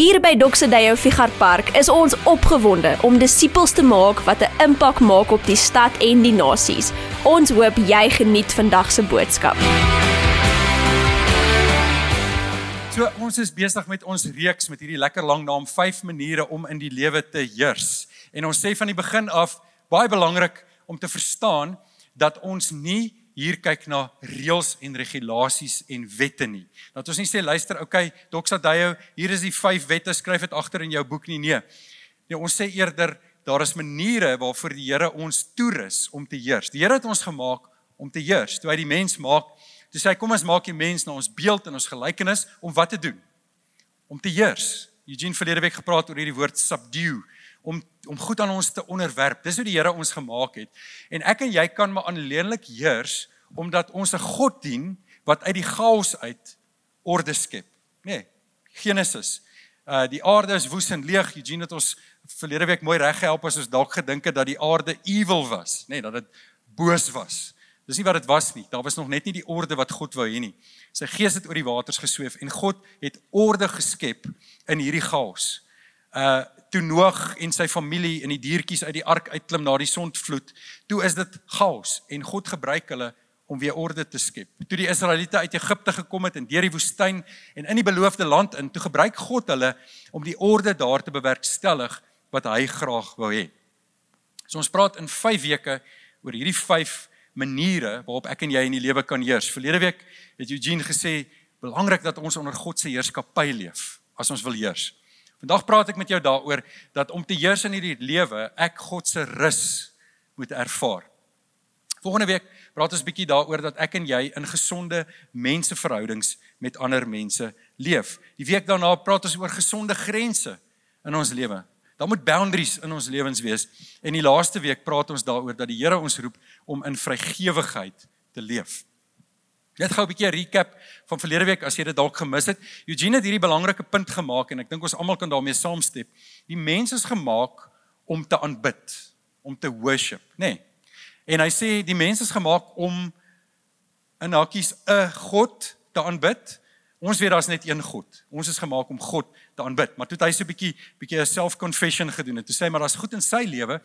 Hier by Doxedeyo Figar Park is ons opgewonde om disippels te maak wat 'n impak maak op die stad en die nasies. Ons hoop jy geniet vandag se boodskap. So ons is besig met ons reeks met hierdie lekker lang naam 5 maniere om in die lewe te heers. En ons sê van die begin af baie belangrik om te verstaan dat ons nie hier kyk na reëls en regulasies en wette nie. Dat ons nie sê luister, okay, Doxadeyo, hier is die 5 wette, skryf dit agter in jou boek nie. Nee. Nee, ons sê eerder daar is maniere waarvoor die Here ons toerus om te heers. Die Here het ons gemaak om te heers. Toe hy die mens maak, toe sê hy kom ons maak die mens na ons beeld en ons gelykenis om wat te doen? Om te heers. Eugene verlede week gepraat oor hierdie woord subdue om om goed aan ons te onderwerp. Dis hoe die Here ons gemaak het. En ek en jy kan maar alleenlik heers omdat ons 'n God dien wat uit die chaos uit orde skep. Nee, Genesis. Uh die aarde is woes en leeg. Eugene het ons verlede week mooi reg gehelp as ons dalk gedink het dat die aarde evil was, nê, nee, dat dit boos was. Dis nie wat dit was nie. Daar was nog net nie die orde wat God wou hê nie. Sy gees het oor die waters gesweef en God het orde geskep in hierdie chaos. Uh toe Noag en sy familie in die diertjies uit die ark uitklim na die sondvloed, toe is dit chaos en God gebruik hulle om weer orde te skep. Toe die Israeliete uit Egipte gekom het en deur die woestyn en in die beloofde land in, toe gebruik God hulle om die orde daar te bewerkstellig wat hy graag wou hê. So ons praat in 5 weke oor hierdie 5 maniere waarop ek en jy in die lewe kan heers. Verlede week het Eugene gesê belangrik dat ons onder God se heerskappy leef as ons wil heers. Vandag praat ek met jou daaroor dat om te heers in hierdie lewe, ek God se rus moet ervaar. Volgende week praat ons bietjie daaroor dat ek en jy in gesonde menseverhoudings met ander mense leef. Die week daarna praat ons oor gesonde grense in ons lewe. Daar moet boundaries in ons lewens wees. En die laaste week praat ons daaroor dat die Here ons roep om in vrygewigheid te leef. Net gou 'n bietjie 'n recap van verlede week as jy dit dalk gemis het. Eugene het hierdie belangrike punt gemaak en ek dink ons almal kan daarmee saamstem. Die mens is gemaak om te aanbid, om te worship, nê? Nee. En hy sê die mens is gemaak om in hakkies 'n God te aanbid. Ons weet daar's net een God. Ons is gemaak om God te aanbid. Maar toe het hy so 'n bietjie bietjie 'n self-confession gedoen en toe sê hy maar daar's goed in sy lewe,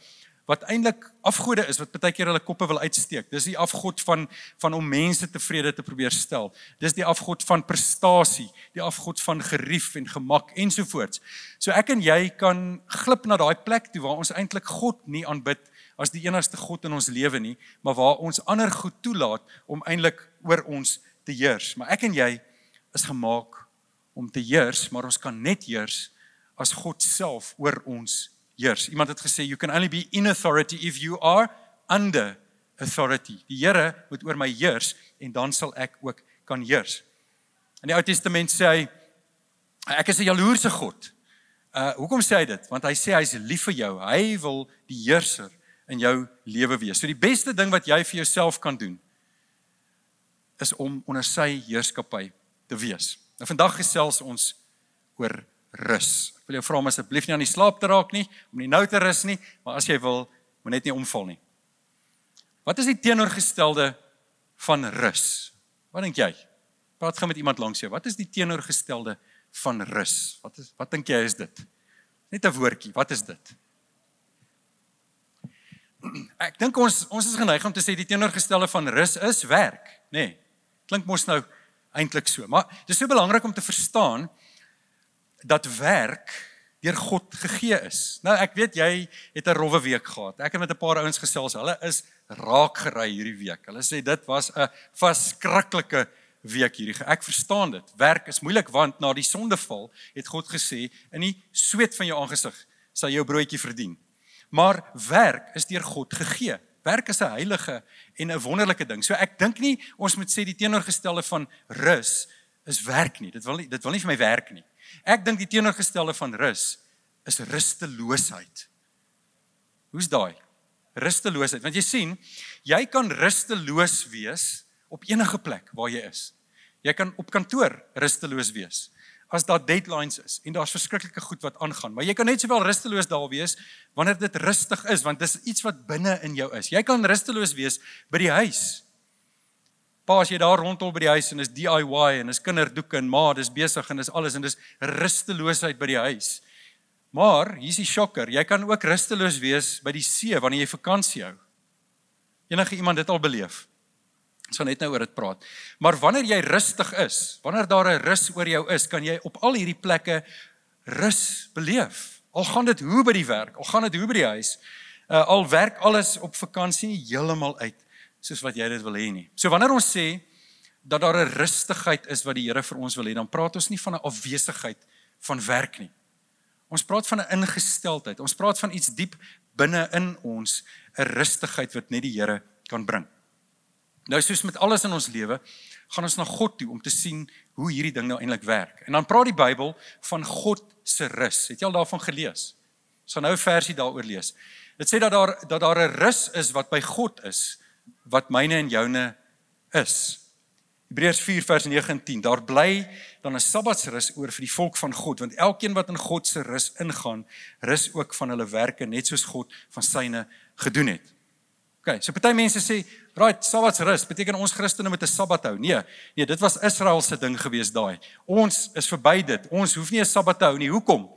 wat eintlik afgode is wat baie keer hulle koppe wil uitsteek. Dis die afgod van van om mense tevrede te probeer stel. Dis die afgod van prestasie, die afgod van gerief en gemak ensovoorts. So ek en jy kan glip na daai plek toe waar ons eintlik God nie aanbid as die enigste God in ons lewe nie, maar waar ons ander goed toelaat om eintlik oor ons te heers. Maar ek en jy is gemaak om te heers, maar ons kan net heers as God self oor ons heers. Iemand het gesê you can only be in authority if you are under authority. Die Here moet oor my heers en dan sal ek ook kan heers. In die Ou Testament sê hy ek is 'n jaloerse God. Uh hoekom sê hy dit? Want hy sê hy's lief vir jou. Hy wil die heerser in jou lewe wees. So die beste ding wat jy vir jouself kan doen is om onder sy heerskappy te wees. Nou vandag gesels ons oor rus. Ek wil jou vra om asseblief nie aan die slaap te raak nie, om nie nou te rus nie, maar as jy wil, moet net nie omval nie. Wat is die teenoorgestelde van rus? Wat dink jy? Praat gou met iemand langs jou. Wat is die teenoorgestelde van rus? Wat is wat dink jy is dit? Net 'n woordjie. Wat is dit? Ek dink ons ons is geneig om te sê die teenoorgestelde van rus is werk, nê? Nee, klink mos nou eintlik so. Maar dis so belangrik om te verstaan dat werk deur God gegee is. Nou ek weet jy het 'n rowwe week gehad. Ek het met 'n paar ouens gesels. Hulle is raak gery hierdie week. Hulle sê dit was 'n verskriklike week hierdie. Ek verstaan dit. Werk is moeilik want na die sondeval het God gesê in die sweet van jou aangesig sal jou broodjie verdien. Maar werk is deur God gegee. Werk is 'n heilige en 'n wonderlike ding. So ek dink nie ons moet sê die teenoorgestelde van rus is werk nie. Dit wil nie dit wil nie vir my werk nie. Ek dink die teenoorgestelde van rus is rusteloosheid. Hoe's daai? Rusteloosheid. Want jy sien, jy kan rusteloos wees op enige plek waar jy is. Jy kan op kantoor rusteloos wees as daar deadlines is en daar's verskriklike goed wat aangaan, maar jy kan net sowel rusteloos daar wees wanneer dit rustig is want dis iets wat binne in jou is. Jy kan rusteloos wees by die huis Pa as jy daar rondom by die huis en is DIY en is kinderdoeke en ma dis besig en dis alles en dis rusteloosheid by die huis. Maar hier's die shocker, jy kan ook rusteloos wees by die see wanneer jy vakansie hou. Enige iemand dit al beleef? Ons gaan net nou oor dit praat. Maar wanneer jy rustig is, wanneer daar 'n rus oor jou is, kan jy op al hierdie plekke rus beleef. Al gaan dit hoe by die werk, al gaan dit hoe by die huis, uh, al werk alles op vakansie nie heeltemal uit soos wat jy dit wil hê nie. So wanneer ons sê dat daar 'n rustigheid is wat die Here vir ons wil hê, dan praat ons nie van 'n afwesigheid van werk nie. Ons praat van 'n ingesteldheid. Ons praat van iets diep binne in ons, 'n rustigheid wat net die Here kan bring. Nou soos met alles in ons lewe, gaan ons na God toe om te sien hoe hierdie ding nou eintlik werk. En dan praat die Bybel van God se rus. Het jy al daarvan gelees? Ons gaan nou 'n versie daaroor lees. Dit sê dat daar dat daar 'n rus is wat by God is wat myne en joune is. Hebreërs 4 vers 9 en 10. Daar bly dan 'n Sabbatsrus oor vir die volk van God, want elkeen wat in God se rus ingaan, rus ook van hulle werke net soos God van syne gedoen het. OK, so party mense sê, "Right, Sabbatsrus beteken ons Christene moet 'n Sabbat hou." Nee, nee, dit was Israel se ding gewees daai. Ons is verby dit. Ons hoef nie 'n Sabbat te hou nie. Hoekom?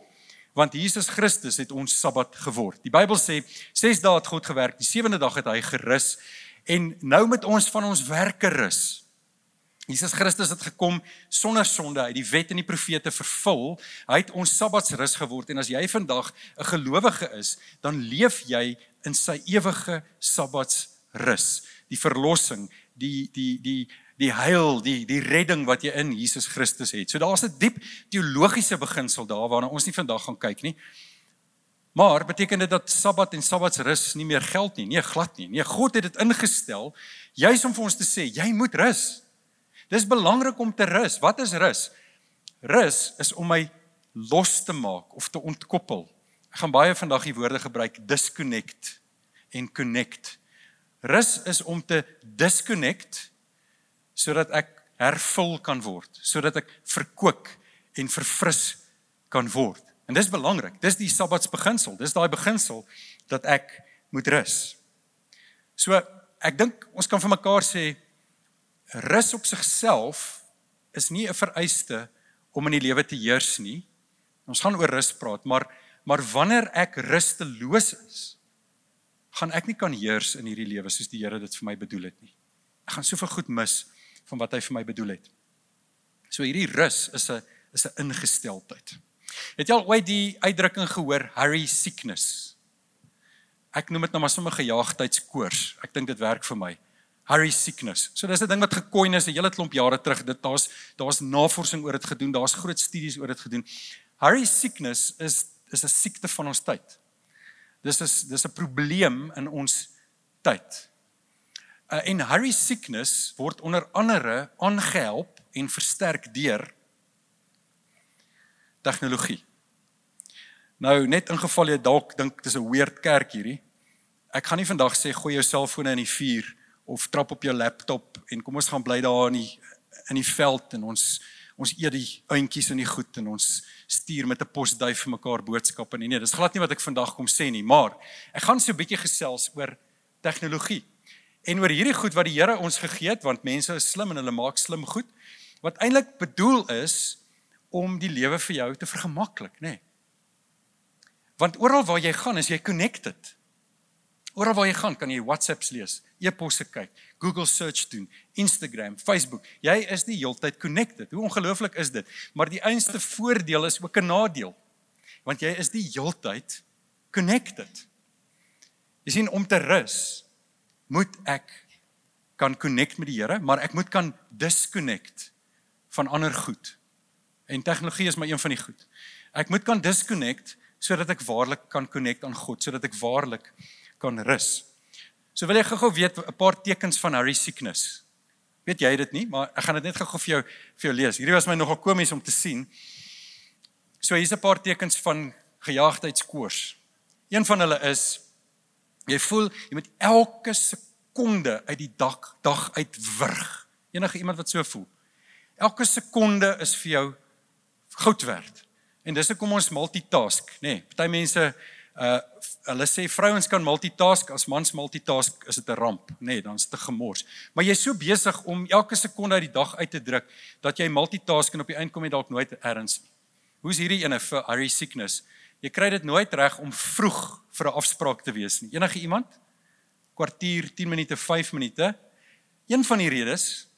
want Jesus Christus het ons Sabbat geword. Die Bybel sê 6 dae het God gewerk, die 7de dag het hy gerus en nou met ons van ons werke rus. Jesus Christus het gekom sonder sonde uit die wet en die profete vervul. Hy het ons Sabbatsrus geword en as jy vandag 'n gelowige is, dan leef jy in sy ewige Sabbatsrus. Die verlossing, die die die die heil, die die redding wat jy in Jesus Christus het. So daar's 'n diep teologiese beginsel daar waarna ons nie vandag gaan kyk nie. Maar beteken dit dat Sabbat en Sabbatsrus nie meer geld nie? Nee, glad nie. Nee, God het dit ingestel juis om vir ons te sê jy moet rus. Dis belangrik om te rus. Wat is rus? Rus is om my los te maak of te ontkoppel. Ek gaan baie vandag die woorde gebruik disconnect en connect. Rus is om te disconnect sodat ek hervul kan word, sodat ek verkoop en verfris kan word. En dis belangrik. Dis die Sabbatsbeginsel. Dis daai beginsel dat ek moet rus. So ek dink ons kan vir mekaar sê rus op sigself is nie 'n vereiste om in die lewe te heers nie. Ons gaan oor rus praat, maar maar wanneer ek rusteloos is, gaan ek nie kan heers in hierdie lewe soos die Here dit vir my bedoel het nie. Ek gaan soveel goed mis van wat hy vir my bedoel het. So hierdie rus is 'n is 'n ingesteldheid. Het jy al ooit die uitdrukking gehoor hurry sickness? Ek noem dit nou maar sommer gejaagdheidskoors. Ek dink dit werk vir my. Hurry sickness. So dis 'n ding wat gekoin is 'n hele klomp jare terug. Dit daar's daar's navorsing oor dit gedoen. Daar's groot studies oor dit gedoen. Hurry sickness is is 'n siekte van ons tyd. Dis is dis 'n probleem in ons tyd. Uh, en hurry sickness word onder andere aangehelp en versterk deur tegnologie. Nou net in geval jy dalk dink dis 'n weird kerk hierdie. Ek gaan nie vandag sê gooi jou selfone in die vuur of trap op jou laptop en kom ons gaan bly daar in die in die veld en ons ons eet die eentjies in die goed en ons stuur met 'n posduif vir mekaar boodskappe nie. Nee, dis glad nie wat ek vandag kom sê nie, maar ek gaan so 'n bietjie gesels oor tegnologie en oor hierdie goed wat die Here ons gegee het want mense is slim en hulle maak slim goed wat eintlik bedoel is om die lewe vir jou te vergemaklik, nê? Nee. Want oral waar jy gaan, is jy connected. Oral waar jy gaan, kan jy WhatsApps lees, e-posse kyk, Google search doen, Instagram, Facebook. Jy is die heeltyd connected. Hoe ongelooflik is dit? Maar die einste voordeel is ook 'n nadeel. Want jy is die heeltyd connected. Jy sien om te rus, moet ek kan connect met die Here, maar ek moet kan disconnect van ander goed. En tegnologie is maar een van die goed. Ek moet kan disconnect sodat ek waarlik kan connect aan God, sodat ek waarlik kan rus. So wil jy gou-gou weet 'n paar tekens van Harry sickness. Weet jy dit nie, maar ek gaan dit net gou-gou vir jou vir jou lees. Hierdie was my nogal komies om te sien. So hier's 'n paar tekens van gejaagdheidskoors. Een van hulle is jy voel jy moet elke sekonde uit die dag dag uitwrig. Enige iemand wat so voel. Elke sekonde is vir jou goud werd. En dis hoekom ons multitask, nê. Nee, party mense Uh hulle sê vrouens kan multitask, as mans multitask is dit 'n ramp, nê, nee, dan is dit gemors. Maar jy's so besig om elke sekonde uit die dag uit te druk dat jy multitask en op die einde kom jy dalk nooit ergens nie. Hoe's hierdie ene vir Harry sickness? Jy kry dit nooit reg om vroeg vir 'n afspraak te wees nie. Enige iemand? Kwartier, 10 minute, 5 minute. Een van die redes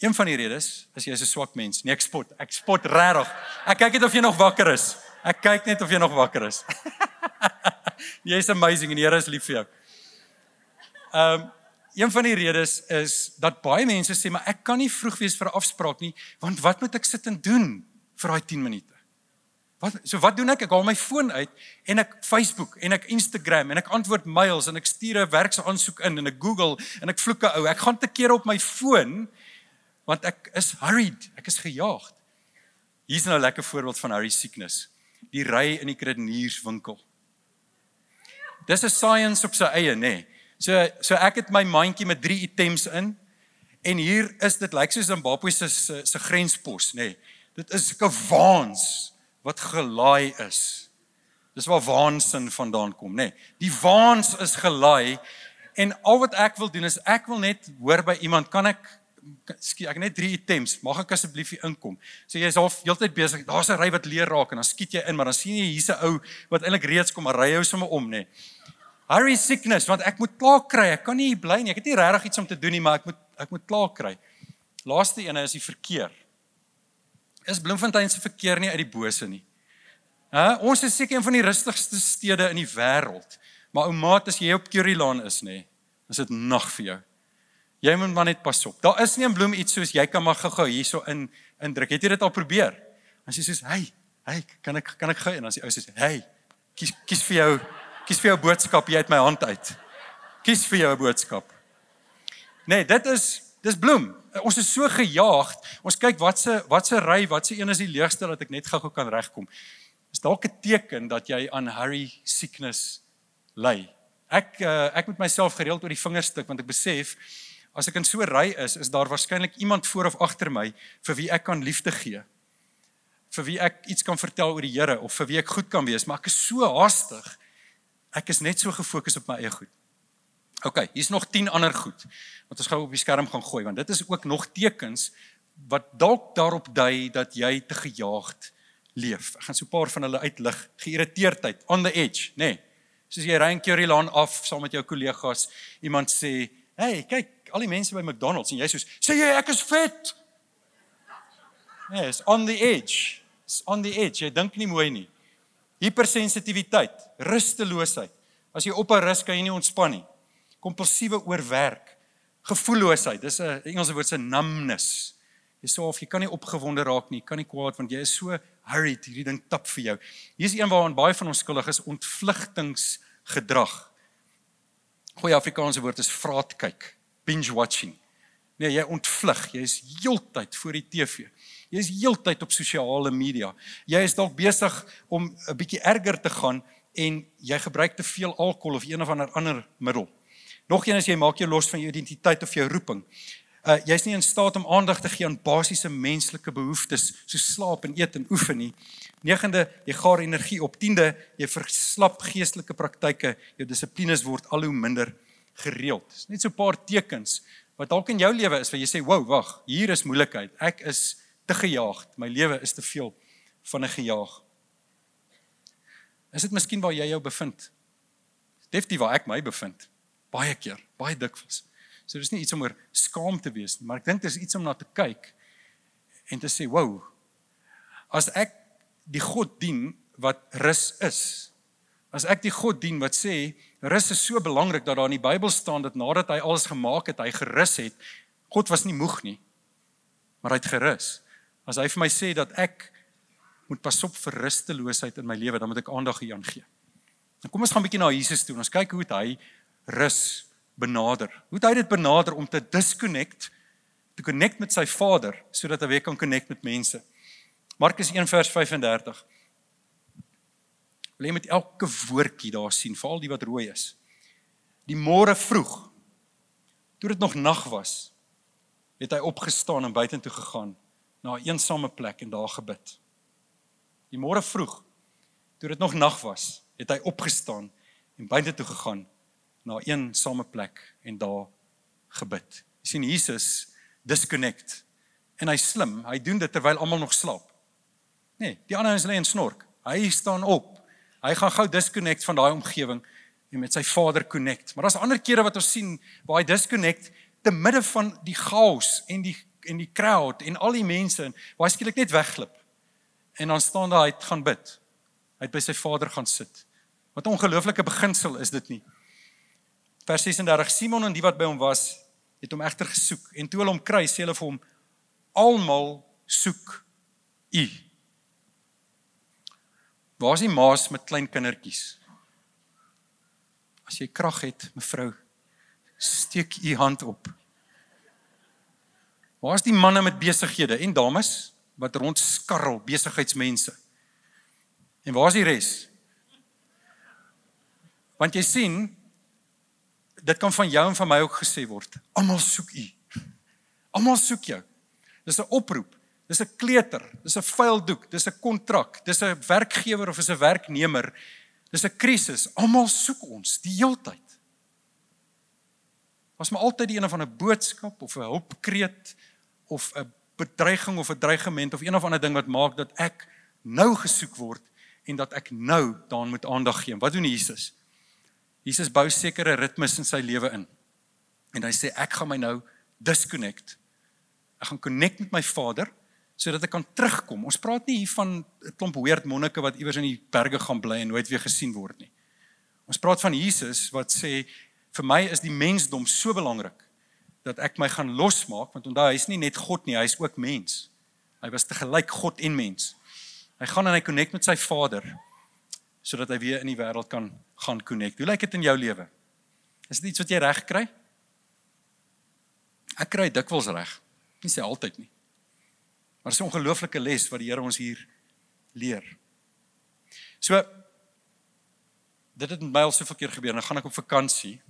Een van die redes is jy is 'n swak mens. Nee, ek spot. Ek spot regtig. Ek kyk net of jy nog wakker is. Ek kyk net of jy nog wakker is. Jy's amazing en die Here is lief vir jou. Ehm um, een van die redes is dat baie mense sê maar ek kan nie vroeg wees vir 'n afspraak nie, want wat moet ek sit en doen vir daai 10 minute? Wat so wat doen ek? Ek haal my foon uit en ek Facebook en ek Instagram en ek antwoord mails en ek stuur 'n werksaansoek in en ek Google en ek vloek 'n ou. Ek gaan te keer op my foon want ek is hurried, ek is gejaagd. Hier's nou 'n lekker voorbeeld van Harry sickness. Die ry in die kredienierswinkel. Dis 'n science op sy eie, nê. Nee. So so ek het my mandjie met 3 items in en hier is dit lyk like soos Zimbabwe se se grenspos, nê. Nee. Dit is 'n waans wat gelaai is. Dis waar waansin vandaan kom, nê. Nee. Die waans is gelaai en al wat ek wil doen is ek wil net hoor by iemand, kan ek ek net 3 items. Mag ek asseblief hier inkom? So jy's half heeltyd besig. Daar's 'n ry wat leer raak en dan skiet jy in, maar dan sien jy hier's 'n ou wat eintlik reeds kom, maar ry jou sommer om, nê. Hurry sickness want ek moet klaar kry. Ek kan nie hier bly nie. Ek het nie regtig iets om te doen nie, maar ek moet ek moet klaar kry. Laaste ene is die verkeer. Is Bloemfontein se verkeer nie uit die bose nie. Hæ? Ons is seker een van die rustigste stede in die wêreld. Maar ou maat, as jy op Currylaan is, nê, is dit nag vir jou. Jy moet maar net pas op. Daar is nie 'n bloem iets soos jy kan maar gou-gou hierso in indruk. Het jy dit al probeer? As jy sê, "Hey, hey, kan ek kan ek gou?" En dan sê ou sê, "Hey, kies kies vir jou kies vir jou boodskap hier uit my hand uit. Kies vir jou 'n boodskap." Nee, dit is dis bloem. Ons is so gejaagd. Ons kyk wat se wat se ry, wat se een is die leegste dat ek net gou-gou kan regkom. Is dalk 'n teken dat jy aan hurry sickness ly. Ek uh, ek moet myself gereeld oor die vingers stik want ek besef As ek in so 'n ry is, is daar waarskynlik iemand voor of agter my vir wie ek kan liefde gee. Vir wie ek iets kan vertel oor die Here of vir wie ek goed kan wees, maar ek is so haastig. Ek is net so gefokus op my eie goed. OK, hier's nog 10 ander goed wat ons gou op die skerm gaan gooi want dit is ook nog tekens wat dalk daarop dui dat jy te gejaagd leef. Ek gaan so 'n paar van hulle uitlig. Geïrriteerdheid, on the edge, nê. Nee. Soos jy ry in Currylaan af saam met jou kollegas, iemand sê, "Hey, kyk, al die mense by McDonald's en jy sê sê jy ek is vet. Yes, on the edge. It's on the edge. Jy dink nie mooi nie. Hypersensitiwiteit, rusteloosheid. As jy op 'n rus kan jy nie ontspan nie. Kompulsiewe oorwerk, gevoelloosheid. Dis 'n Engelse woord se numbness. Jy sê of jy kan nie opgewonde raak nie, kan nie kwaad want jy is so hurried, hierdie ding tap vir jou. Hier's een waaraan baie van ons skuldig is, ontvlugtingsgedrag. Goeie Afrikaanse woord is vraatkyk binge watching. Nee, jy ontvlug. Jy is heeltyd voor die TV. Jy is heeltyd op sosiale media. Jy is dalk besig om 'n bietjie erger te gaan en jy gebruik te veel alkohol of een of ander ander middel. Nog een is jy maak jou los van jou identiteit of jou roeping. Uh jy's nie in staat om aandag te gee aan basiese menslike behoeftes soos slaap en eet en oefen nie. Negende, jy gaar energie op. Tiende, jy verslap geestelike praktyke. Jou dissiplines word al hoe minder gereeld. Dis net so 'n paar tekens wat dalk in jou lewe is waar jy sê, "Wow, wag, hier is moeilikheid. Ek is te gejaagd. My lewe is te veel van 'n gejaag." Is dit miskien waar jy jou bevind? Definitief waar ek my bevind. Baie keer, baie dikwels. So dis nie iets om oor skaam te wees nie, maar ek dink dis iets om na te kyk en te sê, "Wow, as ek die God dien wat rus is, as ek die God dien wat sê Rus is so belangrik dat daar in die Bybel staan dat nadat hy alles gemaak het, hy gerus het. God was nie moeg nie, maar hy het gerus. As hy vir my sê dat ek moet pas op vir rusteloosheid in my lewe, dan moet ek aandag hieraan gee. Nou kom ons gaan 'n bietjie na Jesus toe en ons kyk hoe hy rus benader. Hoe het hy dit benader om te disconnect, te connect met sy Vader sodat hy weer kan connect met mense? Markus 1 vers 35 wil jy met elke woordjie daar sien, veral die wat rooi is. Die môre vroeg, toe dit nog nag was, het hy opgestaan en buitentoe gegaan na 'n eensame plek en daar gebid. Die môre vroeg, toe dit nog nag was, het hy opgestaan en buite toe gegaan na een same plek en daar gebid. Jy sien Jesus disconnect en hy slim, hy doen dit terwyl almal nog slaap. Nee, die ander ouens lê en snork. Hy staan op. Hy gaan gou disconnect van daai omgewing en met sy Vader connect. Maar daar's ander kere wat ons sien waar hy disconnect te midde van die chaos en die en die crowd en al die mense en waar hy skielik net wegglip. En dan staan daar hy het gaan bid. Hy het by sy Vader gaan sit. Wat 'n ongelooflike beginsel is dit nie? Vers 36 Simon en die wat by hom was, het hom egter gesoek en toe hulle hom kry, sê hulle vir hom almal soek u. Waar is die ma's met klein kindertjies? As jy krag het, mevrou, steek u hand op. Waar is die manne met besighede en dames wat rondskarrel besigheidsmense? En waar is die res? Want jy sien, dit kan van jou en van my ook gesê word. Almal soek u. Almal soek jou. Dis 'n oproep. Dis 'n kleuter, dis 'n vuildoek, dis 'n kontrak, dis 'n werkgewer of is 'n werknemer. Dis 'n krisis. Almal soek ons die heeltyd. Was maar altyd die een van 'n boodskap of 'n hulpkreet of 'n bedreiging of 'n dreigement of een of ander ding wat maak dat ek nou gesoek word en dat ek nou daaraan moet aandag gee. Wat doen Jesus? Jesus bou sekere ritmes in sy lewe in. En hy sê ek gaan my nou disconnect. Ek gaan connect met my Vader sodat ek kan terugkom. Ons praat nie hier van 'n klomp weird monnike wat iewers in die berge gaan bly en nooit weer gesien word nie. Ons praat van Jesus wat sê vir my is die mensdom so belangrik dat ek my gaan losmaak want onthou hy's nie net God nie, hy's ook mens. Hy was te gelyk God en mens. Hy gaan en hy connect met sy Vader sodat hy weer in die wêreld kan gaan connect. Hoe lyk dit in jou lewe? Is dit iets wat jy reg kry? Ek kry dikwels reg. Nie sê altyd nie. Maar dis 'n ongelooflike les wat die Here ons hier leer. So dit het met my al soveel keer gebeur. Dan gaan ek op vakansie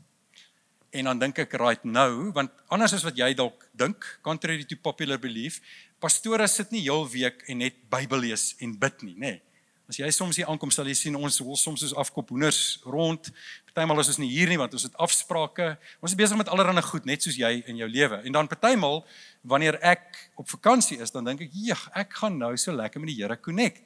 en dan dink ek right nou, want anders as wat jy dalk dink, contrary to popular belief, pastore sit nie heel week en net Bybel lees en bid nie, nê. Nee. As jy soms hier aankom, sal jy sien ons hol soms soos afkop hoenders rond. Partymal is ons nie hier nie want ons het afsprake. Ons is besig met allerlei goed net soos jy in jou lewe. En dan partymal wanneer ek op vakansie is, dan dink ek, "Jeg, ek gaan nou so lekker met die Here connect."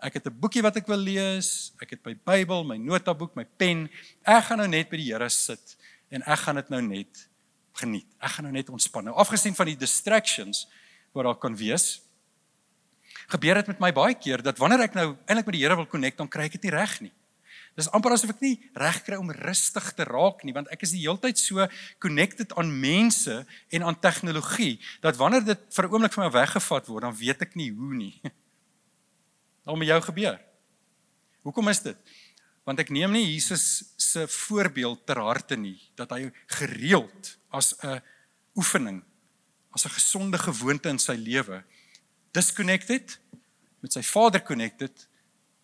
Ek het 'n boekie wat ek wil lees. Ek het my Bybel, my notaboek, my pen. Ek gaan nou net by die Here sit en ek gaan dit nou net geniet. Ek gaan nou net ontspan. Nou afgesien van die distractions wat daar kan wees, gebeur dit met my baie keer dat wanneer ek nou eintlik met die Here wil connect, dan kry ek dit nie reg nie. Dis amper asof ek nie reg kry om rustig te raak nie, want ek is die heeltyd so connected aan mense en aan tegnologie dat wanneer dit vir 'n oomblik van my weggevat word, dan weet ek nie hoe nie. Wat met jou gebeur? Hoekom is dit? Want ek neem nie Jesus se voorbeeld ter harte nie dat hy gereeld as 'n oefening, as 'n gesonde gewoonte in sy lewe disconnected met sy Vader connected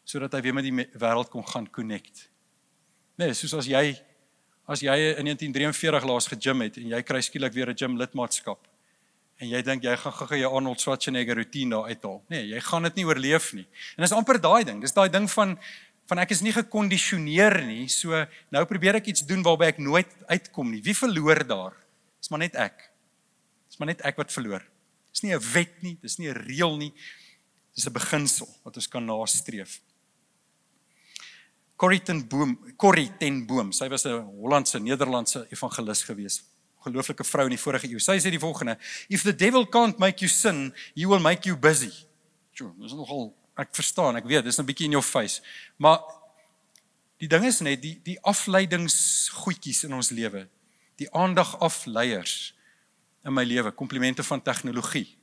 sodat hy weer met die wêreld kon gaan connect. Nee, soos as jy as jy in 1943 laas gegym het en jy kry skielik weer 'n gym lidmaatskap en jy dink jy gaan gou-gou jou Arnold Schwarzenegger routine daar uithaal. Nee, jy gaan dit nie oorleef nie. En dis amper daai ding. Dis daai ding van van ek is nie gekondisioneer nie. So nou probeer ek iets doen waarby ek nooit uitkom nie. Wie verloor daar? Dis maar net ek. Dis maar net ek wat verloor. Nie 'n wet nie, dis nie 'n reël nie. Dis 'n beginsel wat ons kan nastreef. Corrie ten Boom, Corrie ten Boom, sy was 'n Hollandse Nederlandse evangelis gewees. Gelooflike vrou in die vorige eeu. Sy sê die volgende: If the devil can't make you sin, he will make you busy. Sjoe, dis nogal ek verstaan, ek weet, dis 'n bietjie in jou face. Maar die ding is net die die afleidingsgoedjies in ons lewe, die aandag afleiers in my lewe, komplimente van tegnologie.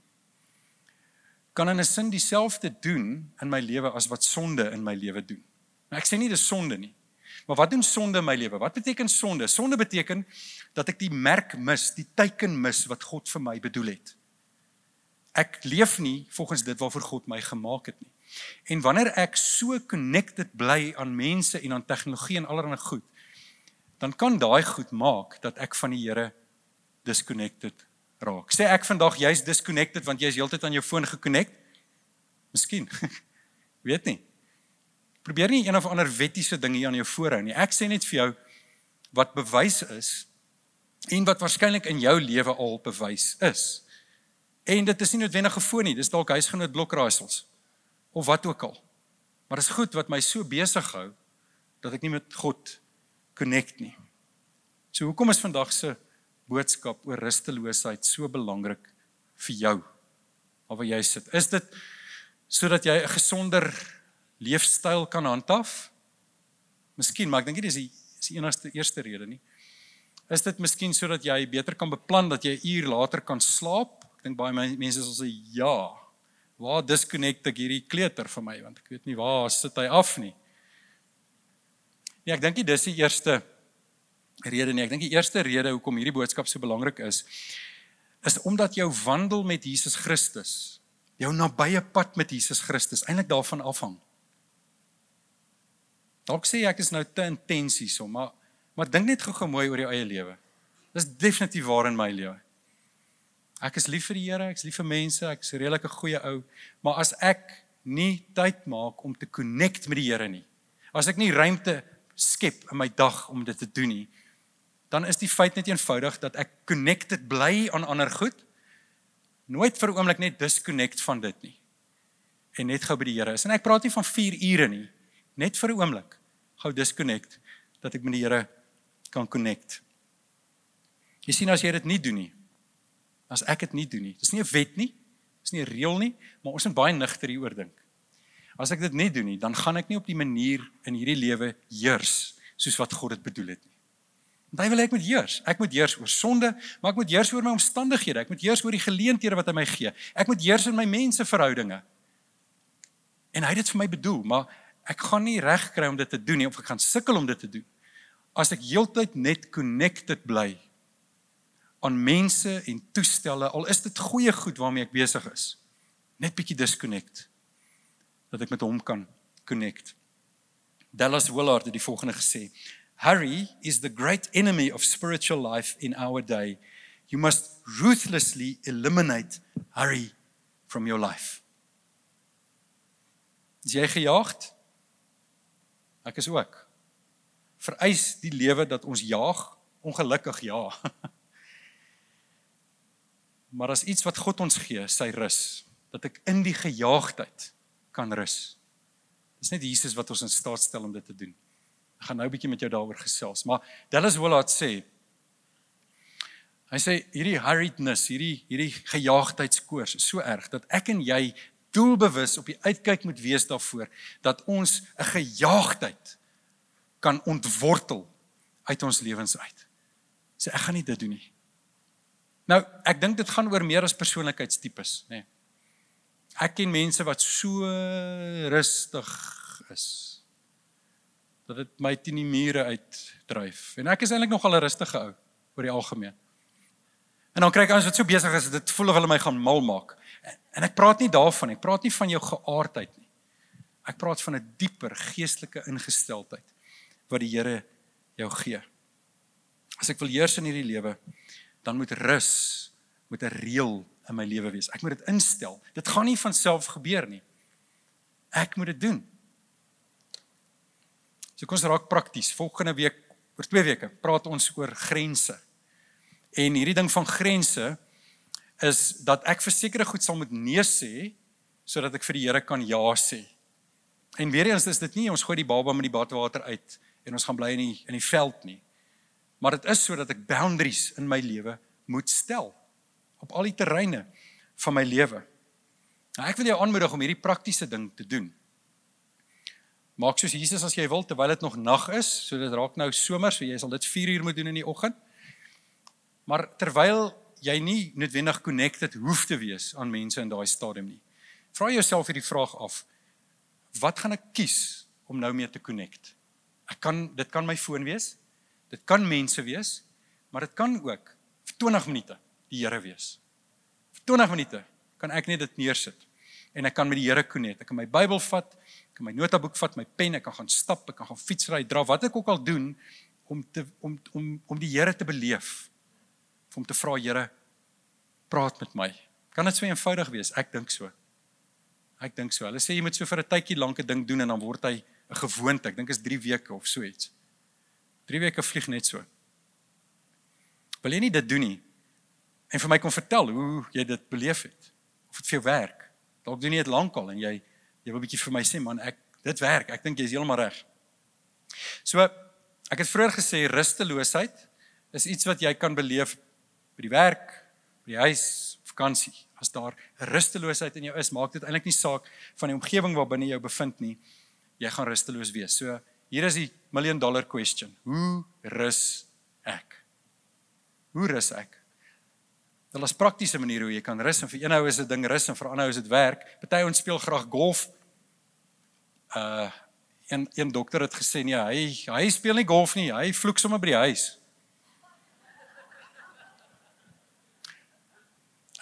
Kan in 'n sin dieselfde doen in my lewe as wat sonde in my lewe doen. Nou ek sê nie dis sonde nie. Maar wat doen sonde in my lewe? Wat beteken sonde? Sonde beteken dat ek die merk mis, die teken mis wat God vir my bedoel het. Ek leef nie volgens dit waarvoor God my gemaak het nie. En wanneer ek so connected bly aan mense en aan tegnologie en allerlei goed, dan kan daai goed maak dat ek van die Here disconnected raak. Sê ek vandag jy's disconnected want jy's heeltyd aan jou foon gekonnekt? Miskien. Weet nie. Probeer nie een of ander wettiese ding hier aan jou voorhou nie. Ek sê net vir jou wat bewys is en wat waarskynlik in jou lewe al bewys is. En dit is nie noodwendig gefoon nie. Dis dalk huisgenoot blokraaisels of wat ook al. Maar dit is goed wat my so besig hou dat ek nie met God connect nie. So hoekom is vandag se boodskap oor rusteloosheid so belangrik vir jou? Waar jy sit. Is dit sodat jy 'n gesonder leefstyl kan handhaaf? Miskien, maar ek dink nie dis die is die enigste eerste rede nie. Is dit miskien sodat jy beter kan beplan dat jy 'n uur later kan slaap? Ek dink baie mense sal sê ja. Waar disconnect ek hierdie kleuter vir my want ek weet nie waar sit hy af nie. Nee, ek dink nie dis die eerste rede nie. Ek dink die eerste rede hoekom hierdie boodskap so belangrik is is omdat jou wandel met Jesus Christus, jou nabye pad met Jesus Christus eintlik daarvan afhang. Dalk sê ek is nou te intens hierso, maar maar dink net gou-gou mooi oor jou eie lewe. Dis definitief waar in my lewe. Ek is lief vir die Here, ek is lief vir mense, ek is 'n goeie ou, maar as ek nie tyd maak om te connect met die Here nie, as ek nie ruimte skep in my dag om dit te doen nie, dan is die feit net eenvoudig dat ek connected bly aan ander goed, nooit vir 'n oomblik net disconnect van dit nie. En net gou by die Here is. En ek praat nie van 4 ure nie, net vir 'n oomblik gou disconnect dat ek met die Here kan connect. Jy sien as jy dit nie doen nie. As ek dit nie doen nie. Dis nie 'n wet nie. Dis nie 'n reël nie, maar ons moet baie nigter hieroor dink. As ek dit nie doen nie, dan gaan ek nie op die manier in hierdie lewe heers soos wat God dit bedoel het nie. Want hy wil ek moet heers. Ek moet heers oor sonde, maar ek moet heers oor my omstandighede. Ek moet heers oor die geleenthede wat hy my gee. Ek moet heers in my menseverhoudinge. En hy het dit vir my bedoel, maar ek gaan nie reg kry om dit te doen nie of ek gaan sukkel om dit te doen as ek heeltyd net connected bly aan mense en toestelle al is dit goeie goed waarmee ek besig is net bietjie disconnect dat ek met hom kan connect Dallas Willard het die volgende gesê Hurry is the great enemy of spiritual life in our day you must ruthlessly eliminate hurry from your life Is jy gejaagd? Ek is ook. Vereis die lewe dat ons jaag, ongelukkig ja. maar as iets wat God ons gee, sy rus, dat ek in die gejaagdheid kan rus. Dis net Jesus wat ons in staat stel om dit te doen. Ek gaan nou 'n bietjie met jou daaroor gesels, maar Dallas Willard sê Hy sê hierdie hurriedness, hierdie hierdie gejaagdheidskoors is so erg dat ek en jy doelbewus op die uitkyk moet wees daarvoor dat ons 'n gejaagdheid kan ontwortel uit ons lewens uit. Sê ek gaan nie dit doen nie. Nou, ek dink dit gaan oor meer as persoonlikheidstipes, nê. Nee. Ek ken mense wat so rustig is dat dit my teen die mure uitdryf. En ek is eintlik nogal 'n rustige ou oor die algemeen. En dan kry ek ons wat so besig is, dit voel of hulle my gaan mal maak. En ek praat nie daarvan, ek praat nie van jou geaardheid nie. Ek praat van 'n dieper geestelike ingesteldheid wat die Here jou gee. As ek wil heers in hierdie lewe, dan moet rus moet 'n reël in my lewe wees. Ek moet dit instel. Dit gaan nie van self gebeur nie. Ek moet dit doen. So kom ons raak prakties. Volgende week, oor 2 weke, praat ons oor grense. En hierdie ding van grense is dat ek vir sekere goed sal moet nee sê sodat ek vir die Here kan ja sê. En weer eens is dit nie ons gooi die baba met die badwater uit en ons gaan bly in die in die veld nie. Maar dit is sodat ek boundaries in my lewe moet stel op al die terreine van my lewe. Nou ek wil jou aanmoedig om hierdie praktiese ding te doen. Maak soos Jesus as jy wil terwyl dit nog nag is, so dit raak nou somer, so jy sal dit 4 uur moet doen in die oggend. Maar terwyl jy nie noodwendig connected hoef te wees aan mense in daai stadium nie. Vra jouself hierdie vraag af. Wat gaan ek kies om nou mee te connect? Ek kan dit kan my foon wees. Dit kan mense wees, maar dit kan ook vir 20 minute die Here wees. Vir 20 minute kan ek net dit neersit en ek kan met die Here connect. Ek kan my Bybel vat, kan my notaboek vat, my pen, ek kan gaan stap, ek kan gaan fietsry, dra wat ek ook al doen om te om om om die Here te beleef om te vra Here praat met my. Kan dit so eenvoudig wees? Ek dink so. Ek dink so. Hulle sê jy moet so vir 'n tydjie lank 'n ding doen en dan word hy 'n gewoonte. Ek dink is 3 weke of so iets. 3 weke vlieg net so. Wil jy nie dit doen nie? En vir my kom vertel hoe jy dit beleef het. Of dit vir jou werk. Dalk doen jy dit lankal en jy jy wil 'n bietjie vir my sê man, ek dit werk. Ek dink jy is heeltemal reg. So ek het vroeër gesê rusteloosheid is iets wat jy kan beleef by die werk, by die huis, vakansie. As daar rusteloosheid in jou is, maak dit eintlik nie saak van die omgewing waarbinne jy jou bevind nie. Jy gaan rusteloos wees. So hier is die million dollar question. Hoe rus ek? Hoe rus ek? Daar is praktiese maniere hoe jy kan rus en vir een ou is dit ding rus en vir ander ou is dit werk. Party ons speel graag golf. Uh een een dokter het gesê nee, hy hy speel nie golf nie, hy vloek sommer by die huis.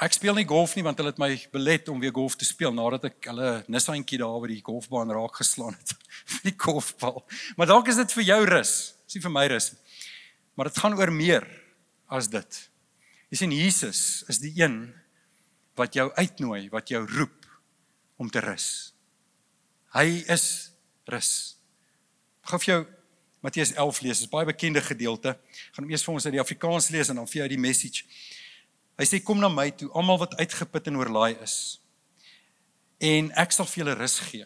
Ek speel nie golf nie want hulle het my belet om weer golf te speel nadat ek hulle Nissantjie daar by die golfbaan raak geslaan het vir die golfbal. Maar dalk is dit vir jou rus, is nie vir my rus. Maar dit gaan oor meer as dit. Jy sien Jesus is die een wat jou uitnooi, wat jou roep om te rus. Hy is rus. Gaan vir jou Matteus 11 lees. Is baie bekende gedeelte. Gaan hom eers vir ons uit die Afrikaans lees en dan vir jou die message. Hy sê kom na my toe almal wat uitgeput en oorlaai is en ek sal vir julle rus gee.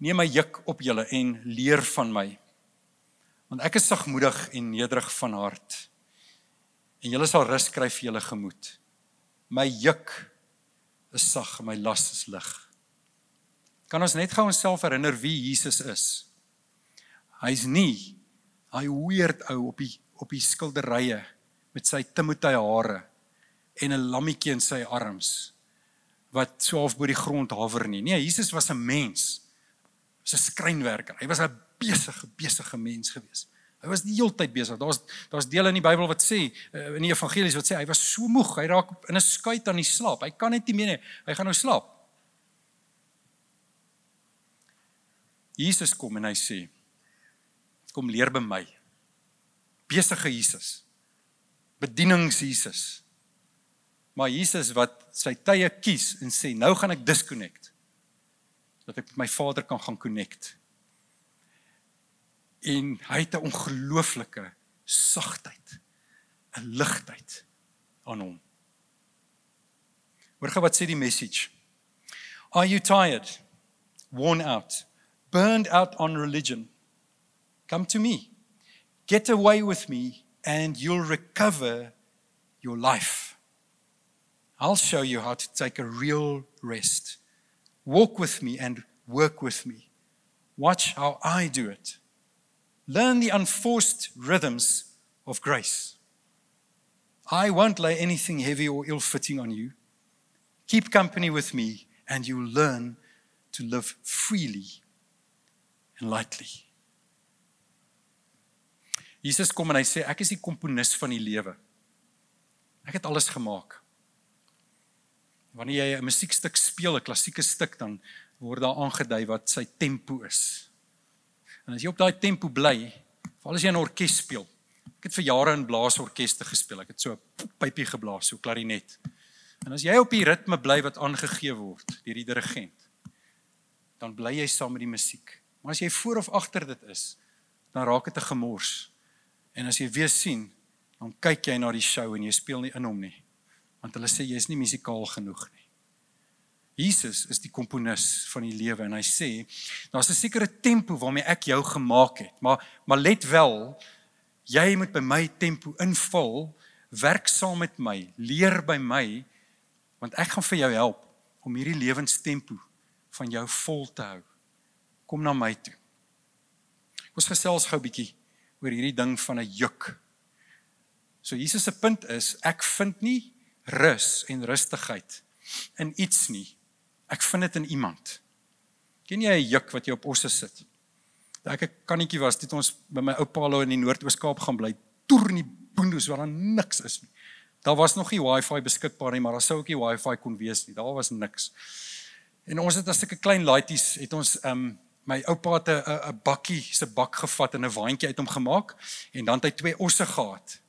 Neem my juk op julle en leer van my. Want ek is sagmoedig en nederig van hart. En julle sal rus kry vir julle gemoed. My juk is sag en my las is lig. Kan ons net gou onsself herinner wie Jesus is? Hy's nie hy weird ou op die op die skilderye met sy Timoteë hare en 'n lammetjie in sy arms wat so half bo die grond hawer nie. Nee, Jesus was 'n mens. Was 'n skrynwerker. Hy was 'n besige besige mens gewees. Hy was die hele tyd besig. Daar's daar's dele in die Bybel wat sê eh, in die evangelies wat sê hy was so moeg, hy raak in 'n skuit aan die slaap. Hy kan net nie meer nie. Hy gaan nou slaap. Jesus kom en hy sê: "Kom leer by my." Besige Jesus bedienings Jesus. Maar Jesus wat sy tye kies en sê nou gaan ek disconnect dat ek met my Vader kan gaan connect. En hy het 'n ongelooflike sagtheid, 'n ligtheid aan hom. Hoor gou wat sê die message. Are you tired? Worn out? Burned out on religion? Come to me. Get away with me and you'll recover your life. I'll show you how to take a real rest. Walk with me and work with me. Watch how I do it. Learn the unforced rhythms of grace. I won't lay anything heavy or ill fitting on you. Keep company with me, and you'll learn to live freely and lightly. Jesus kom en hy sê ek is die komponis van die lewe. Ek het alles gemaak. Wanneer jy 'n musiekstuk speel, 'n klassieke stuk, dan word daar aangedui wat sy tempo is. En as jy op daai tempo bly, veral as jy 'n orkes speel. Ek het vir jare in blaasorkeste gespeel. Ek het so pypie geblaas, so klarinet. En as jy op die ritme bly wat aangegee word deur die dirigent, dan bly jy saam met die musiek. Maar as jy voor of agter dit is, dan raak dit 'n gemors. En as jy weer sien, dan kyk jy na die show en jy speel nie in hom nie. Want hulle sê jy is nie musikaal genoeg nie. Jesus is die komponis van die lewe en hy sê daar's 'n sekere tempo waarmee ek jou gemaak het. Maar maar let wel, jy moet by my tempo invul, werk saam met my, leer by my want ek gaan vir jou help om hierdie lewenstempo van jou vol te hou. Kom na my toe. Ons gesels gou 'n bietjie oor hierdie ding van 'n juk. So Jesus se punt is ek vind nie rus en rustigheid in iets nie. Ek vind dit in iemand. Ken jy 'n juk wat jy op osse sit? Ek 'n kannetjie was dit ons by my oupa hulle in die Noord-Oos-Kaap gaan bly, toer in die boondes waar daar niks is nie. Daar was nog nie wifi beskikbaar nie, maar daar sou ook nie wifi kon wees nie. Daar was niks. En ons het as 'n klein laities het ons ehm um, my oupa het 'n 'n bakkie se bak gevat en 'n waantjie uit hom gemaak en dan het hy twee osse gehad.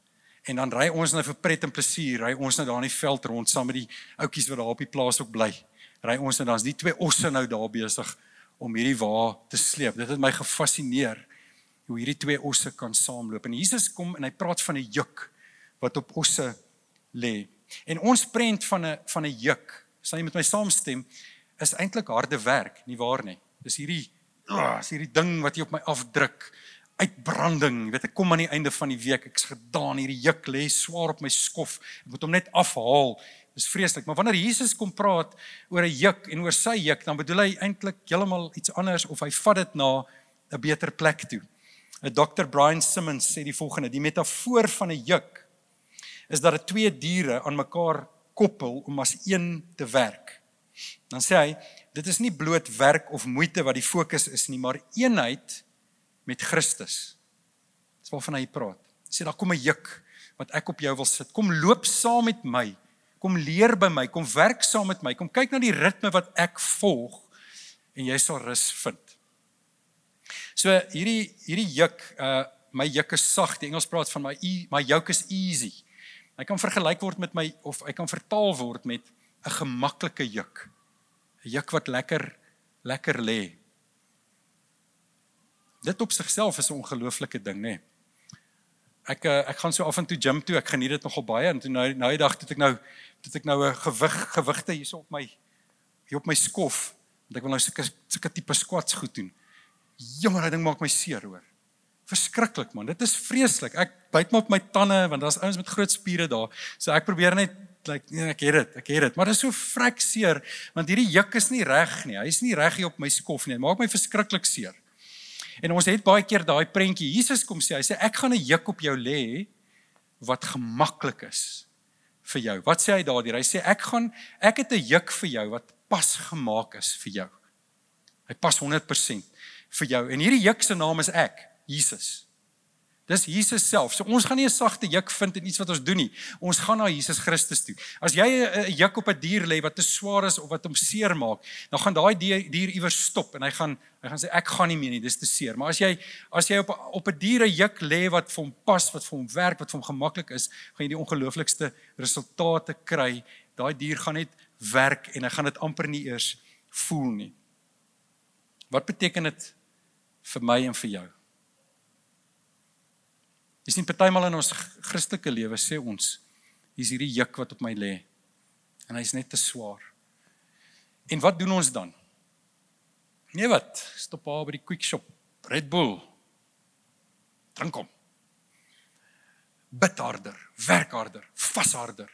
En dan ry ons nou vir pret en plesier, ry ons nou daar in die veld rond saam met die ouetjies wat daar op die plaas ook bly. Ry ons en dan's die twee osse nou daar besig om hierdie wa te sleep. Dit het my gefassineer hoe hierdie twee osse kan saamloop. En Jesus kom en hy praat van 'n juk wat op osse lê. En ons prent van 'n van 'n juk, sal jy met my saamstem, is eintlik harde werk, nie waar nie? Dis hierdie oh, is hierdie ding wat jy op my afdruk. Uitbranding, jy weet ek kom aan die einde van die week, ek's gedaan, hierdie juk lê swaar op my skof. Ek moet hom net afhaal. Dis vreeslik, maar wanneer Jesus kom praat oor 'n juk en oor sy juk, dan bedoel hy eintlik heeltemal iets anders of hy vat dit na 'n beter plek toe. 'n Dr. Brian Simmons sê die volgende: Die metafoor van 'n juk is dat dit twee diere aan mekaar koppel om as een te werk. Dan sê hy, dit is nie bloot werk of moeite wat die fokus is nie, maar eenheid met Christus. Dis waarvan hy praat. Hy sê daar kom 'n juk wat ek op jou wil sit. Kom loop saam met my kom leer by my, kom werk saam met my, kom kyk na die ritme wat ek volg en jy sal rus vind. So hierdie hierdie juk, uh my juk is sag. Die Engels praat van my e, my juk is easy. Hy kan vergelyk word met my of hy kan vertaal word met 'n gemaklike juk. 'n Juk wat lekker lekker lê. Dit op sigself is 'n ongelooflike ding, nê. Nee ek eh, ek gaan so af en toe gym toe. Ek geniet dit nogal baie en toe nou nou die dag het ek nou het ek nou 'n gewig gewigte hierso op my hier op my skof. Want ek wil nou sulke sulke tipe squats goed doen. Jongen, dit ding maak my seer hoor. Verskriklik man. Dit is vreeslik. Ek byt maar op my tande want daar's ouens met groot spiere daar. So ek probeer net like nee, ek het dit. Ek het dit. Maar dit is so vrek seer want hierdie juk is nie reg nie. Hy's nie reg hier op my skof nie. Dit maak my verskriklik seer. En ons het baie keer daai prentjie. Jesus kom sê, hy sê ek gaan 'n juk op jou lê wat gemaklik is vir jou. Wat sê hy daardeur? Hy sê ek gaan ek het 'n juk vir jou wat pas gemaak is vir jou. Hy pas 100% vir jou. En hierdie juk se naam is ek, Jesus. Dis Jesus self. So ons gaan nie 'n sagte juk vind in iets wat ons doen nie. Ons gaan na Jesus Christus toe. As jy 'n juk op 'n dier lê wat te swaar is of wat hom seer maak, dan gaan daai dier, dier iewers stop en hy gaan hy gaan sê ek gaan nie meer nie, dis te seer. Maar as jy as jy op op 'n dier 'n juk lê wat vir hom pas, wat vir hom werk, wat vir hom gemaklik is, gaan jy die ongelooflikste resultate kry. Daai dier gaan net werk en hy gaan dit amper nie eers voel nie. Wat beteken dit vir my en vir jou? Jy sien partymal in ons Christelike lewe sê ons hier's hierdie juk wat op my lê en hy's net te swaar. En wat doen ons dan? Nee wat? Stop haar by die quick shop. Red Bull. Drink hom. Bid harder, werk harder, vas harder.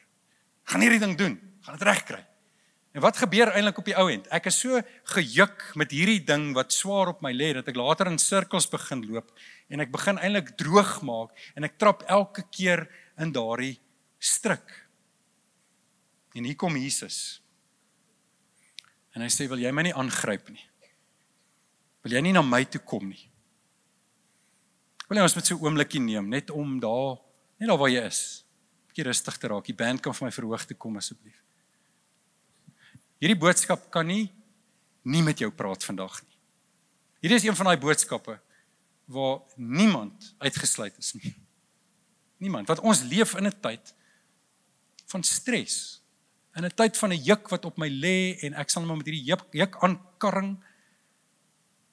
Gaan hierdie ding doen. Gaan dit regkry. En wat gebeur eintlik op die ou end? Ek is so gejuk met hierdie ding wat swaar op my lê dat ek later in sirkels begin loop en ek begin eintlik droog maak en ek trap elke keer in daardie struik. En hier kom Jesus. En hy sê wil jy my nie aangryp nie? Wil jy nie na my toe kom nie? Wil jy ons met so 'n oombliekie neem net om daar net daar waar jy is. 'n bietjie rustig te raak. Die band kan vir my verhoog toe kom asseblief. Hierdie boodskap kan nie nie met jou praat vandag nie. Hierdie is een van daai boodskappe waar niemand uitgesluit is nie. Niemand, want ons leef in 'n tyd van stres. In 'n tyd van 'n juk wat op my lê en ek sal net met hierdie juk, juk aankarring.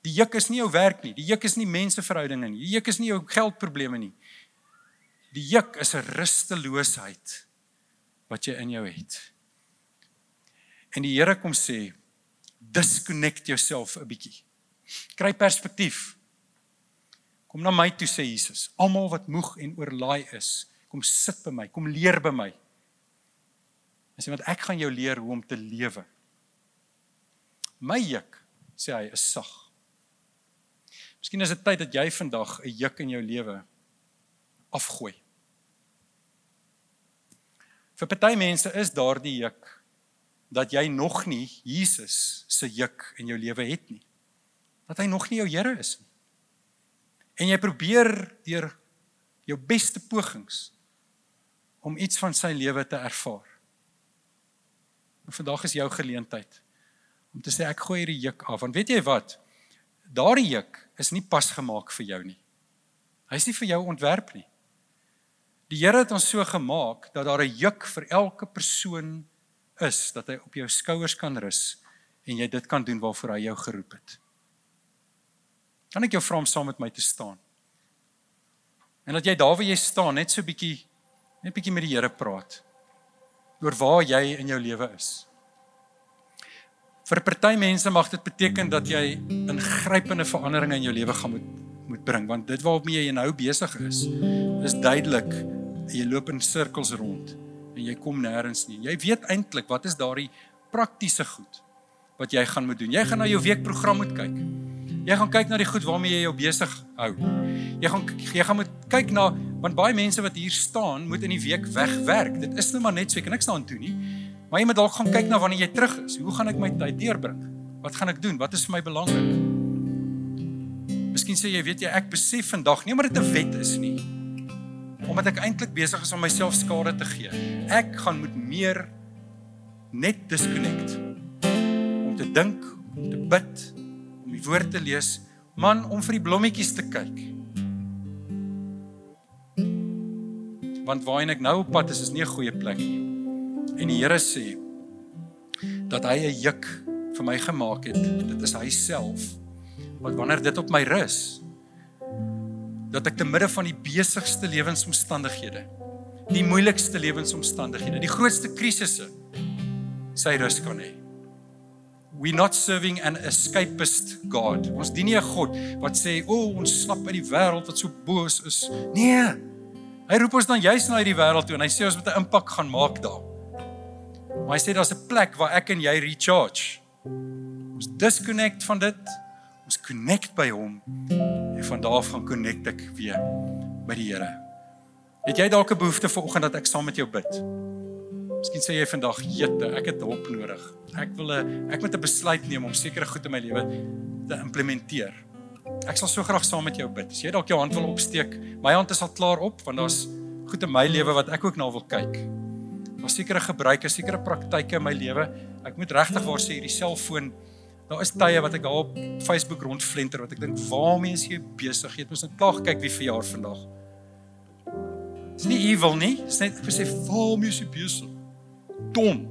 Die juk is nie jou werk nie. Die juk is nie menseverhoudinge nie. Die juk is nie jou geldprobleme nie. Die juk is 'n rusteloosheid wat jy in jou het. En die Here kom sê, disconnect yourself 'n bietjie. Kry perspektief. Kom na my toe sê Jesus. Almal wat moeg en oorlaai is, kom sit by my, kom leer by my. Hy sê want ek gaan jou leer hoe om te lewe. My juk, sê hy, is sag. Miskien is dit tyd dat jy vandag 'n juk in jou lewe afgooi. Vir party mense is daardie juk dat jy nog nie Jesus se juk in jou lewe het nie. Dat hy nog nie jou Here is nie. En jy probeer deur jou beste pogings om iets van sy lewe te ervaar. En vandag is jou geleentheid om te sê ek gooi hierdie juk af want weet jy wat? Daardie juk is nie pas gemaak vir jou nie. Hy's nie vir jou ontwerp nie. Die Here het ons so gemaak dat daar 'n juk vir elke persoon is dat hy op jou skouers kan rus en jy dit kan doen waarvoor hy jou geroep het. Kan ek jou vra om saam met my te staan? En dat jy daar waar jy staan net so bietjie net bietjie met die Here praat oor waar jy in jou lewe is. Vir party mense mag dit beteken dat jy 'n grypende verandering in jou lewe gaan moet moet bring want dit waarmee jy nou besig is is duidelik jy loop in sirkels rond en jy kom nêrens nie. Jy weet eintlik wat is daardie praktiese goed wat jy gaan moet doen. Jy gaan na jou weekprogram moet kyk. Jy gaan kyk na die goed waarmee jy jou besig hou. Jy gaan jy gaan moet kyk na want baie mense wat hier staan moet in die week wegwerk. Dit is nou maar net so ek niks daaraan toe nie. Maar jy moet dalk gaan kyk na wanneer jy terug is. Hoe gaan ek my tyd deurbring? Wat gaan ek doen? Wat is vir my belangrik? Miskien sê jy weet jy ek besef vandag nie maar dit 'n wet is nie. Omdat ek eintlik besig is om myself skade te gee. Ek gaan moet meer net disconnect. Om te dink, om te bid, om die woord te lees, man om vir die blommetjies te kyk. Want waarheen ek nou op pad is, is nie 'n goeie plek nie. En die Here sê dat hy 'n juk vir my gemaak het. Dit is hy self wat wanneer dit op my rus dat ek te midde van die besigste lewensomstandighede, die moeilikste lewensomstandighede, die grootste krisisse sy rus kan hê. We not serving an escapist God. Ons dien nie 'n God wat sê, "O, oh, ons snap uit die wêreld wat so boos is." Nee. Hy roep ons dan juis na hierdie wêreld toe en hy sê ons moet 'n impak gaan maak daar. Maar hy sê daar's 'n plek waar ek en jy recharge. Ons disconnect van dit. Ons connect by hom en van daar af gaan connect ek weer by die Here. Het jy dalk 'n behoefte vanoggend dat ek saam met jou bid? Miskien sê jy vandag, "Jette, ek het hulp nodig. Ek wil 'n ek moet 'n besluit neem om sekere goed in my lewe te implementeer." Ek sal so graag saam met jou bid. As jy dalk jou hand wil opsteek, my hand is al klaar op want daar's goed in my lewe wat ek ook na wil kyk. Daar's sekere gebruike, sekere praktyke in my lewe. Ek moet regtig waar sê hierdie selfoon Daar is tye wat ek daar op Facebook rondflenter wat ek dink, "Waarmee is jy besig? Jy het mos net klaar gekyk wie verjaar vandag." Dis nie evil nie, dis net vir sê, "Waarmee is jy besig?" dom.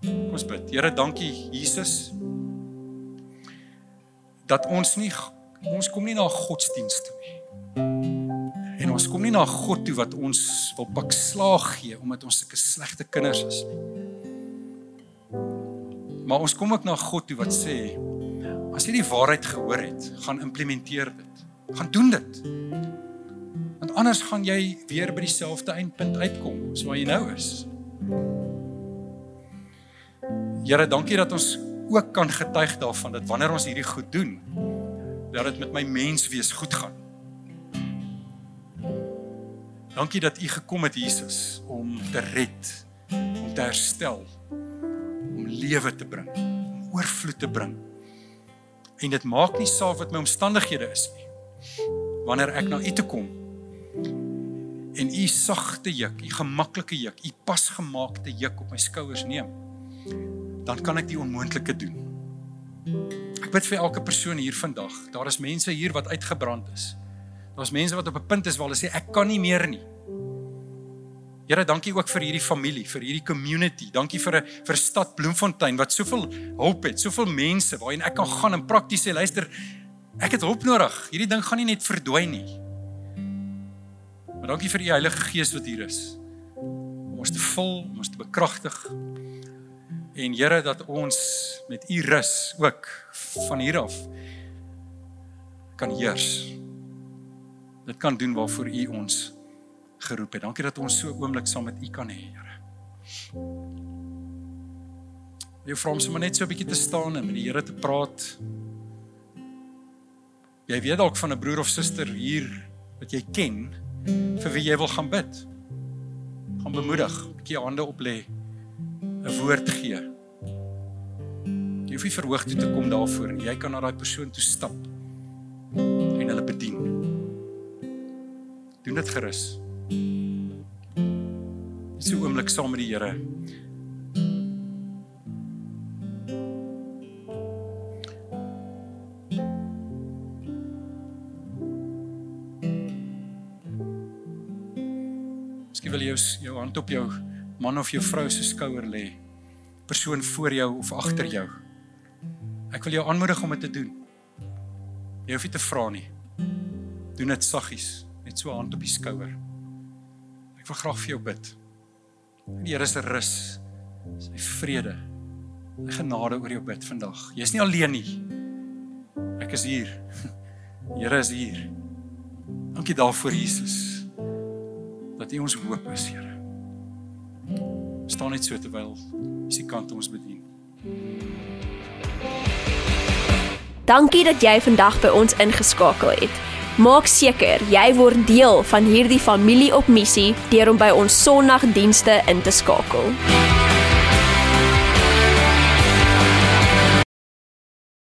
Kom ons bid. Here, dankie Jesus dat ons nie ons kom nie na godsdiens toe nie. En ons kom nie na God toe wat ons wil pak slaag gee omdat ons sulke slegte kinders is nie. Maar ons kom ook na God toe wat sê as jy die waarheid gehoor het, gaan implementeer dit. Gaan doen dit. Want anders gaan jy weer by dieselfde eindpunt uitkom as waar jy nou is. Here, dankie dat ons ook kan getuig daarvan dat wanneer ons hierdie goed doen, dat dit met my menswees goed gaan. Dankie dat U gekom het Jesus om te red, om te herstel, om lewe te bring, om oorvloed te bring. En dit maak nie saak wat my omstandighede is nie. Wanneer ek na U toe kom, en u sagte juk, u gemaklike juk, u pasgemaakte juk op my skouers neem, dan kan ek die onmoontlike doen. Ek bid vir elke persoon hier vandag. Daar is mense hier wat uitgebrand is. Daar's mense wat op 'n punt is waar hulle sê ek kan nie meer nie. Here, dankie ook vir hierdie familie, vir hierdie community. Dankie vir 'n vir stad Bloemfontein wat soveel hulp het, soveel mense waarheen ek kan gaan en prakties sê, luister, ek het hulp nodig. Hierdie ding gaan nie net verdwyn nie. Maar dankie vir die Heilige Gees wat hier is. Om ons te vul, om ons te bekragtig. En Here dat ons met U rus ook van hier af kan heers. Dit kan doen waarvoor U ons geroep het. Dankie dat ons so oomblik saam met U kan hê, Here. Jy vra ons om net so 'n bietjie te staan en met die Here te praat. Jy weet dalk van 'n broer of suster hier wat jy ken vir wie jy wil gaan bid. Gaan bemoedig, 'n bietjie hande op lê, 'n woord gee. Jy hoef nie verhoog toe te kom daarvoor nie. Jy kan na daai persoon toe stap en hulle bedien. Doen dit gerus. Dis 'n oomblik saam met die Here. jou jou hand op jou man of jou vrou se skouer lê. Persoon voor jou of agter jou. Ek wil jou aanmoedig om dit te doen. Jy hoef nie te vra nie. Doen dit saggies, net so hand op die skouer. Wil graag vir jou bid. Die Here se rus, sy vrede, sy genade oor jou bid vandag. Jy's nie alleen nie. Ek is hier. Die Here is hier. Dankie daarvoor Jesus. Dat U ons hoop is, Here. Staan net so terwyl jy se kant ons bedien. Dankie dat jy vandag by ons ingeskakel het. Maak seker jy word deel van hierdie familie op missie deur om by ons Sondagdienste in te skakel.